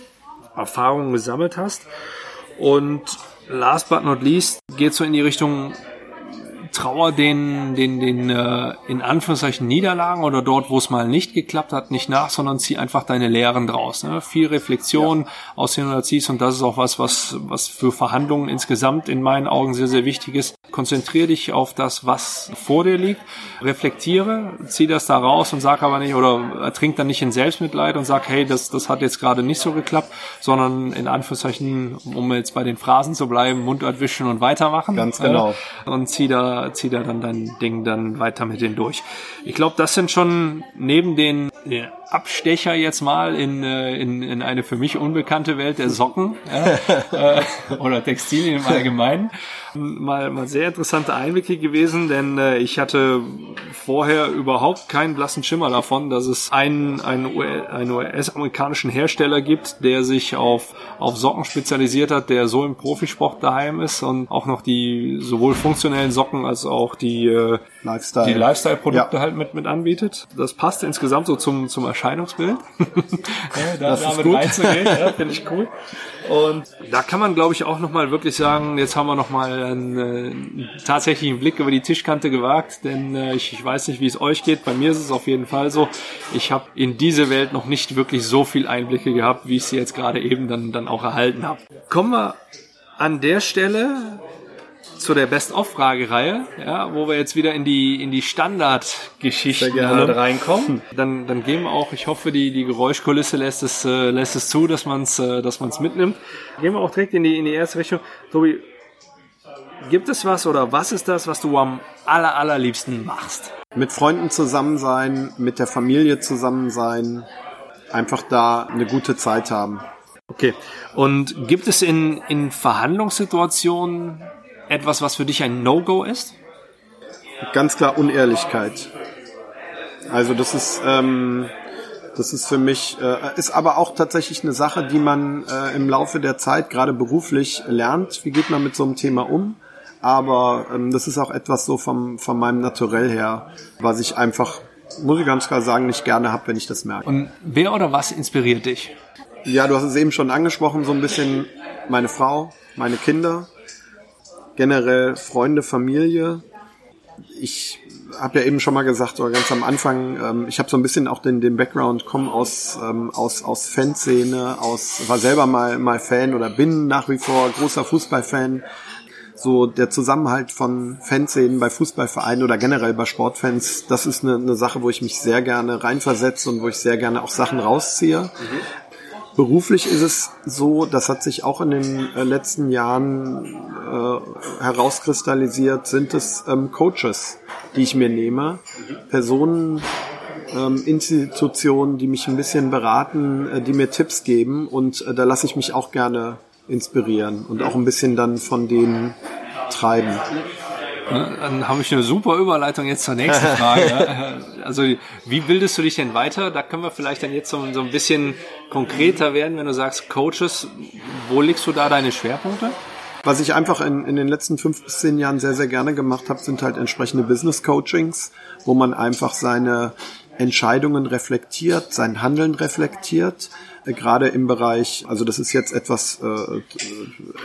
Erfahrungen gesammelt hast. Und last but not least geht so in die Richtung Trauer den, den, den äh, in Anführungszeichen Niederlagen oder dort, wo es mal nicht geklappt hat, nicht nach, sondern zieh einfach deine Lehren draus. Ne? Viel Reflexion ja. aus den oder ziehst und das ist auch was, was, was für Verhandlungen insgesamt in meinen Augen sehr, sehr wichtig ist. Konzentriere dich auf das, was vor dir liegt, reflektiere, zieh das da raus und sag aber nicht oder ertrink dann nicht in Selbstmitleid und sag, hey, das, das hat jetzt gerade nicht so geklappt, sondern in Anführungszeichen, um jetzt bei den Phrasen zu bleiben, Mund abwischen und weitermachen.
Ganz genau.
Äh, und zieh da zieh da dann dein Ding dann weiter mit denen durch. Ich glaube, das sind schon neben den, den Abstecher jetzt mal in, äh, in, in eine für mich unbekannte Welt der Socken ja, äh, oder Textilien im Allgemeinen. Mal, mal sehr interessante Einblicke gewesen, denn äh, ich hatte vorher überhaupt keinen blassen Schimmer davon, dass es einen, einen, einen US-amerikanischen Hersteller gibt, der sich auf, auf Socken spezialisiert hat, der so im Profisport daheim ist und auch noch die sowohl funktionellen Socken als auch die, äh, Lifestyle. die Lifestyle-Produkte ja. halt mit, mit anbietet. Das passt insgesamt so zum, zum Erscheinungsbild. [laughs] ja, da,
das damit reinzugehen,
ja, finde ich cool. Und da kann man, glaube ich, auch nochmal wirklich sagen, jetzt haben wir nochmal einen, äh, einen tatsächlichen Blick über die Tischkante gewagt, denn äh, ich, ich weiß nicht, wie es euch geht. Bei mir ist es auf jeden Fall so. Ich habe in diese Welt noch nicht wirklich so viel Einblicke gehabt, wie ich sie jetzt gerade eben dann, dann auch erhalten habe. Kommen wir an der Stelle zu der Best-of-Fragereihe, ja, wo wir jetzt wieder in die, in die Standardgeschichten halt reinkommen. Dann, dann gehen wir auch, ich hoffe, die, die Geräuschkulisse lässt es, äh, lässt es zu, dass man es äh, dass man's mitnimmt. Gehen wir auch direkt in die, in die erste Richtung. Tobi, gibt es was oder was ist das, was du am aller, allerliebsten machst?
Mit Freunden zusammen sein, mit der Familie zusammen sein, einfach da eine gute Zeit haben.
Okay. Und gibt es in, in Verhandlungssituationen etwas, was für dich ein No-Go ist?
Ganz klar Unehrlichkeit. Also das ist, ähm, das ist für mich, äh, ist aber auch tatsächlich eine Sache, die man äh, im Laufe der Zeit, gerade beruflich, lernt. Wie geht man mit so einem Thema um? Aber ähm, das ist auch etwas so vom, von meinem Naturell her, was ich einfach, muss ich ganz klar sagen, nicht gerne habe, wenn ich das merke.
Und wer oder was inspiriert dich?
Ja, du hast es eben schon angesprochen, so ein bisschen meine Frau, meine Kinder generell Freunde, Familie. Ich habe ja eben schon mal gesagt, oder ganz am Anfang, ähm, ich habe so ein bisschen auch den, den Background, komme aus, ähm, aus, aus Fanszene, aus, war selber mal, mal Fan oder bin nach wie vor großer Fußballfan. So der Zusammenhalt von Fanszenen bei Fußballvereinen oder generell bei Sportfans, das ist eine, eine Sache, wo ich mich sehr gerne reinversetze und wo ich sehr gerne auch Sachen rausziehe. Mhm. Beruflich ist es so, das hat sich auch in den äh, letzten Jahren äh, herauskristallisiert, sind es ähm, Coaches, die ich mir nehme, Personen, ähm, Institutionen, die mich ein bisschen beraten, äh, die mir Tipps geben und äh, da lasse ich mich auch gerne inspirieren und auch ein bisschen dann von denen treiben.
Dann habe ich eine super Überleitung jetzt zur nächsten [laughs] Frage. also wie bildest du dich denn weiter? Da können wir vielleicht dann jetzt so, so ein bisschen konkreter werden, wenn du sagst Coaches. Wo legst du da deine Schwerpunkte?
Was ich einfach in, in den letzten fünf bis zehn Jahren sehr, sehr gerne gemacht habe, sind halt entsprechende Business Coachings, wo man einfach seine Entscheidungen reflektiert, sein Handeln reflektiert, gerade im Bereich, also das ist jetzt etwas äh,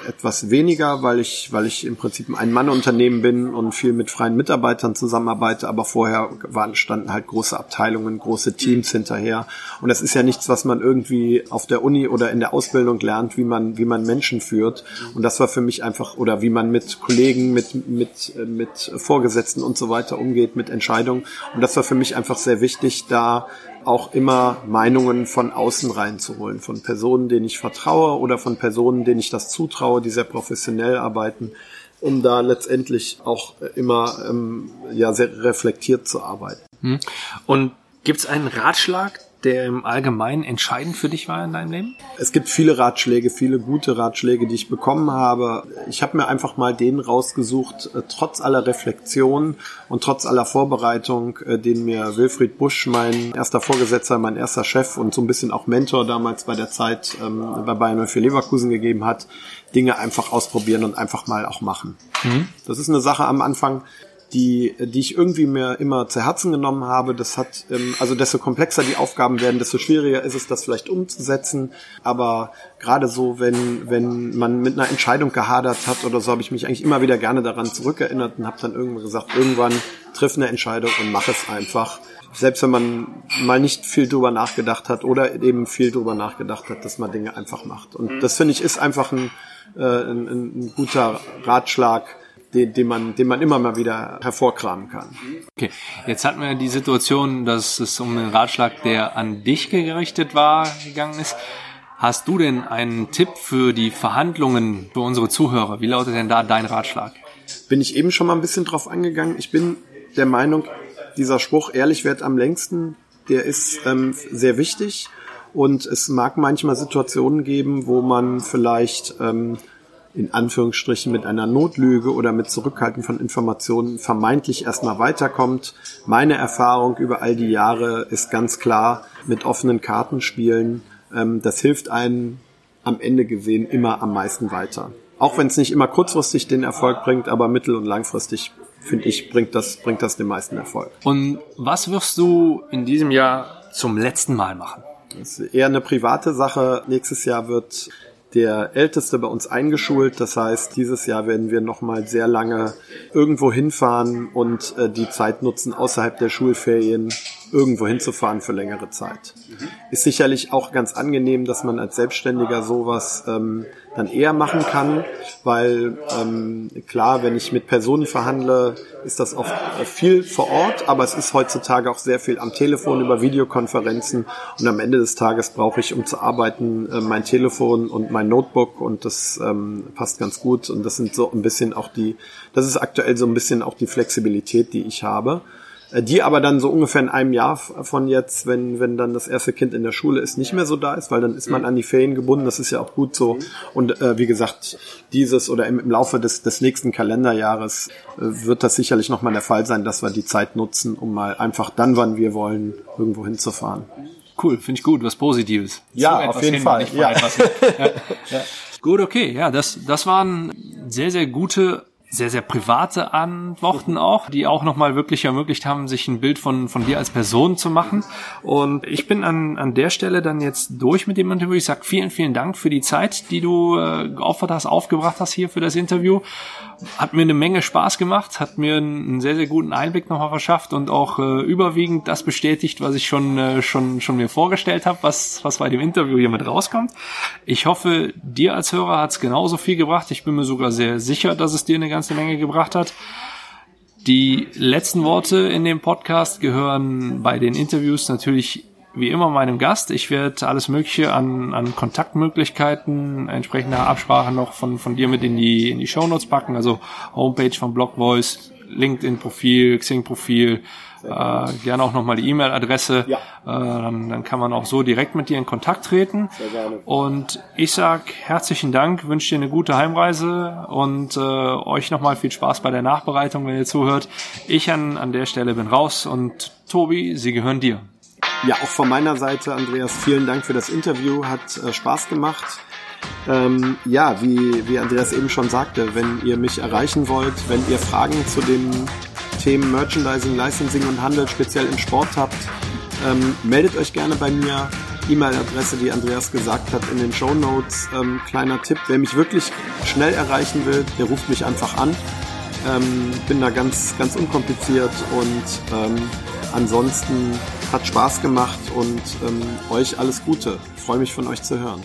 etwas weniger, weil ich weil ich im Prinzip ein Ein-Mann-Unternehmen bin und viel mit freien Mitarbeitern zusammenarbeite, aber vorher waren standen halt große Abteilungen, große Teams hinterher. Und das ist ja nichts, was man irgendwie auf der Uni oder in der Ausbildung lernt, wie man wie man Menschen führt. Und das war für mich einfach oder wie man mit Kollegen, mit mit mit Vorgesetzten und so weiter umgeht, mit Entscheidungen. Und das war für mich einfach sehr wichtig, da auch immer Meinungen von außen reinzuholen, von Personen, denen ich vertraue oder von Personen, denen ich das zutraue, die sehr professionell arbeiten, um da letztendlich auch immer ähm, ja sehr reflektiert zu arbeiten. Hm.
Und gibt es einen Ratschlag, der im Allgemeinen entscheidend für dich war in deinem Leben?
Es gibt viele Ratschläge, viele gute Ratschläge, die ich bekommen habe. Ich habe mir einfach mal den rausgesucht, äh, trotz aller Reflexion und trotz aller Vorbereitung, äh, den mir Wilfried Busch, mein erster Vorgesetzter, mein erster Chef und so ein bisschen auch Mentor damals bei der Zeit ähm, bei Bayern für Leverkusen gegeben hat, Dinge einfach ausprobieren und einfach mal auch machen. Mhm. Das ist eine Sache am Anfang, die, die ich irgendwie mir immer zu Herzen genommen habe. Das hat, ähm, also desto komplexer die Aufgaben werden, desto schwieriger ist es, das vielleicht umzusetzen. Aber gerade so, wenn, wenn man mit einer Entscheidung gehadert hat oder so, habe ich mich eigentlich immer wieder gerne daran zurückerinnert und habe dann irgendwann gesagt, irgendwann triff eine Entscheidung und mach es einfach. Selbst wenn man mal nicht viel drüber nachgedacht hat oder eben viel drüber nachgedacht hat, dass man Dinge einfach macht. Und das finde ich ist einfach ein, äh, ein, ein guter Ratschlag, den, den, man, den man immer mal wieder hervorkramen kann.
Okay, jetzt hatten wir die Situation, dass es um den Ratschlag, der an dich gerichtet war, gegangen ist. Hast du denn einen Tipp für die Verhandlungen für unsere Zuhörer? Wie lautet denn da dein Ratschlag?
Bin ich eben schon mal ein bisschen drauf angegangen. Ich bin der Meinung, dieser Spruch, ehrlich wird am längsten, der ist ähm, sehr wichtig. Und es mag manchmal Situationen geben, wo man vielleicht ähm, in Anführungsstrichen mit einer Notlüge oder mit Zurückhalten von Informationen vermeintlich erstmal weiterkommt. Meine Erfahrung über all die Jahre ist ganz klar, mit offenen Karten spielen, ähm, das hilft einem am Ende gesehen immer am meisten weiter. Auch wenn es nicht immer kurzfristig den Erfolg bringt, aber mittel- und langfristig finde ich, bringt das, bringt das den meisten Erfolg.
Und was wirst du in diesem Jahr zum letzten Mal machen?
Das ist eher eine private Sache. Nächstes Jahr wird der Älteste bei uns eingeschult. Das heißt, dieses Jahr werden wir nochmal sehr lange irgendwo hinfahren und äh, die Zeit nutzen, außerhalb der Schulferien irgendwo hinzufahren für längere Zeit. Ist sicherlich auch ganz angenehm, dass man als Selbstständiger sowas ähm, dann eher machen kann, weil ähm, klar, wenn ich mit Personen verhandle, ist das oft viel vor Ort, aber es ist heutzutage auch sehr viel am Telefon über Videokonferenzen und am Ende des Tages brauche ich, um zu arbeiten, äh, mein Telefon und mein Notebook und das ähm, passt ganz gut und das sind so ein bisschen auch die, das ist aktuell so ein bisschen auch die Flexibilität, die ich habe. Äh, die aber dann so ungefähr in einem Jahr von jetzt, wenn, wenn dann das erste Kind in der Schule ist, nicht mehr so da ist, weil dann ist man mhm. an die Ferien gebunden, das ist ja auch gut so. Und äh, wie gesagt, dieses oder im, im Laufe des, des nächsten Kalenderjahres äh, wird das sicherlich nochmal der Fall sein, dass wir die Zeit nutzen, um mal einfach dann, wann wir wollen, irgendwo hinzufahren.
Cool, finde ich gut, was Positives.
Ja, so auf jeden hin, Fall. Ja. ja.
ja. Gut, okay, ja, das, das waren sehr, sehr gute sehr, sehr private Antworten auch, die auch nochmal wirklich ermöglicht haben, sich ein Bild von, von dir als Person zu machen. Und ich bin an, an der Stelle dann jetzt durch mit dem Interview. Ich sag vielen, vielen Dank für die Zeit, die du äh, geopfert hast, aufgebracht hast hier für das Interview. Hat mir eine Menge Spaß gemacht, hat mir einen sehr, sehr guten Einblick nochmal verschafft und auch äh, überwiegend das bestätigt, was ich schon, äh, schon, schon mir vorgestellt habe, was, was bei dem Interview hier mit rauskommt. Ich hoffe, dir als Hörer hat es genauso viel gebracht. Ich bin mir sogar sehr sicher, dass es dir eine ganze Menge gebracht hat. Die letzten Worte in dem Podcast gehören bei den Interviews natürlich wie immer meinem Gast. Ich werde alles Mögliche an, an Kontaktmöglichkeiten, entsprechender Absprache noch von, von dir mit in die, in die Shownotes packen. Also Homepage von Blockvoice, LinkedIn-Profil, Xing-Profil, äh, gerne auch nochmal die E-Mail-Adresse. Ja. Äh, dann, dann kann man auch so direkt mit dir in Kontakt treten. Sehr gerne. Und ich sag herzlichen Dank, wünsche dir eine gute Heimreise und äh, euch nochmal viel Spaß bei der Nachbereitung, wenn ihr zuhört. Ich an, an der Stelle bin raus und Tobi, sie gehören dir.
Ja, auch von meiner Seite, Andreas, vielen Dank für das Interview. Hat äh, Spaß gemacht. Ähm, ja, wie, wie Andreas eben schon sagte, wenn ihr mich erreichen wollt, wenn ihr Fragen zu den Themen Merchandising, Licensing und Handel speziell im Sport habt, ähm, meldet euch gerne bei mir. E-Mail-Adresse, wie Andreas gesagt hat, in den Show Notes. Ähm, kleiner Tipp, wer mich wirklich schnell erreichen will, der ruft mich einfach an. Ähm, bin da ganz, ganz unkompliziert und ähm, ansonsten hat Spaß gemacht und ähm, euch alles Gute. freue mich von euch zu hören.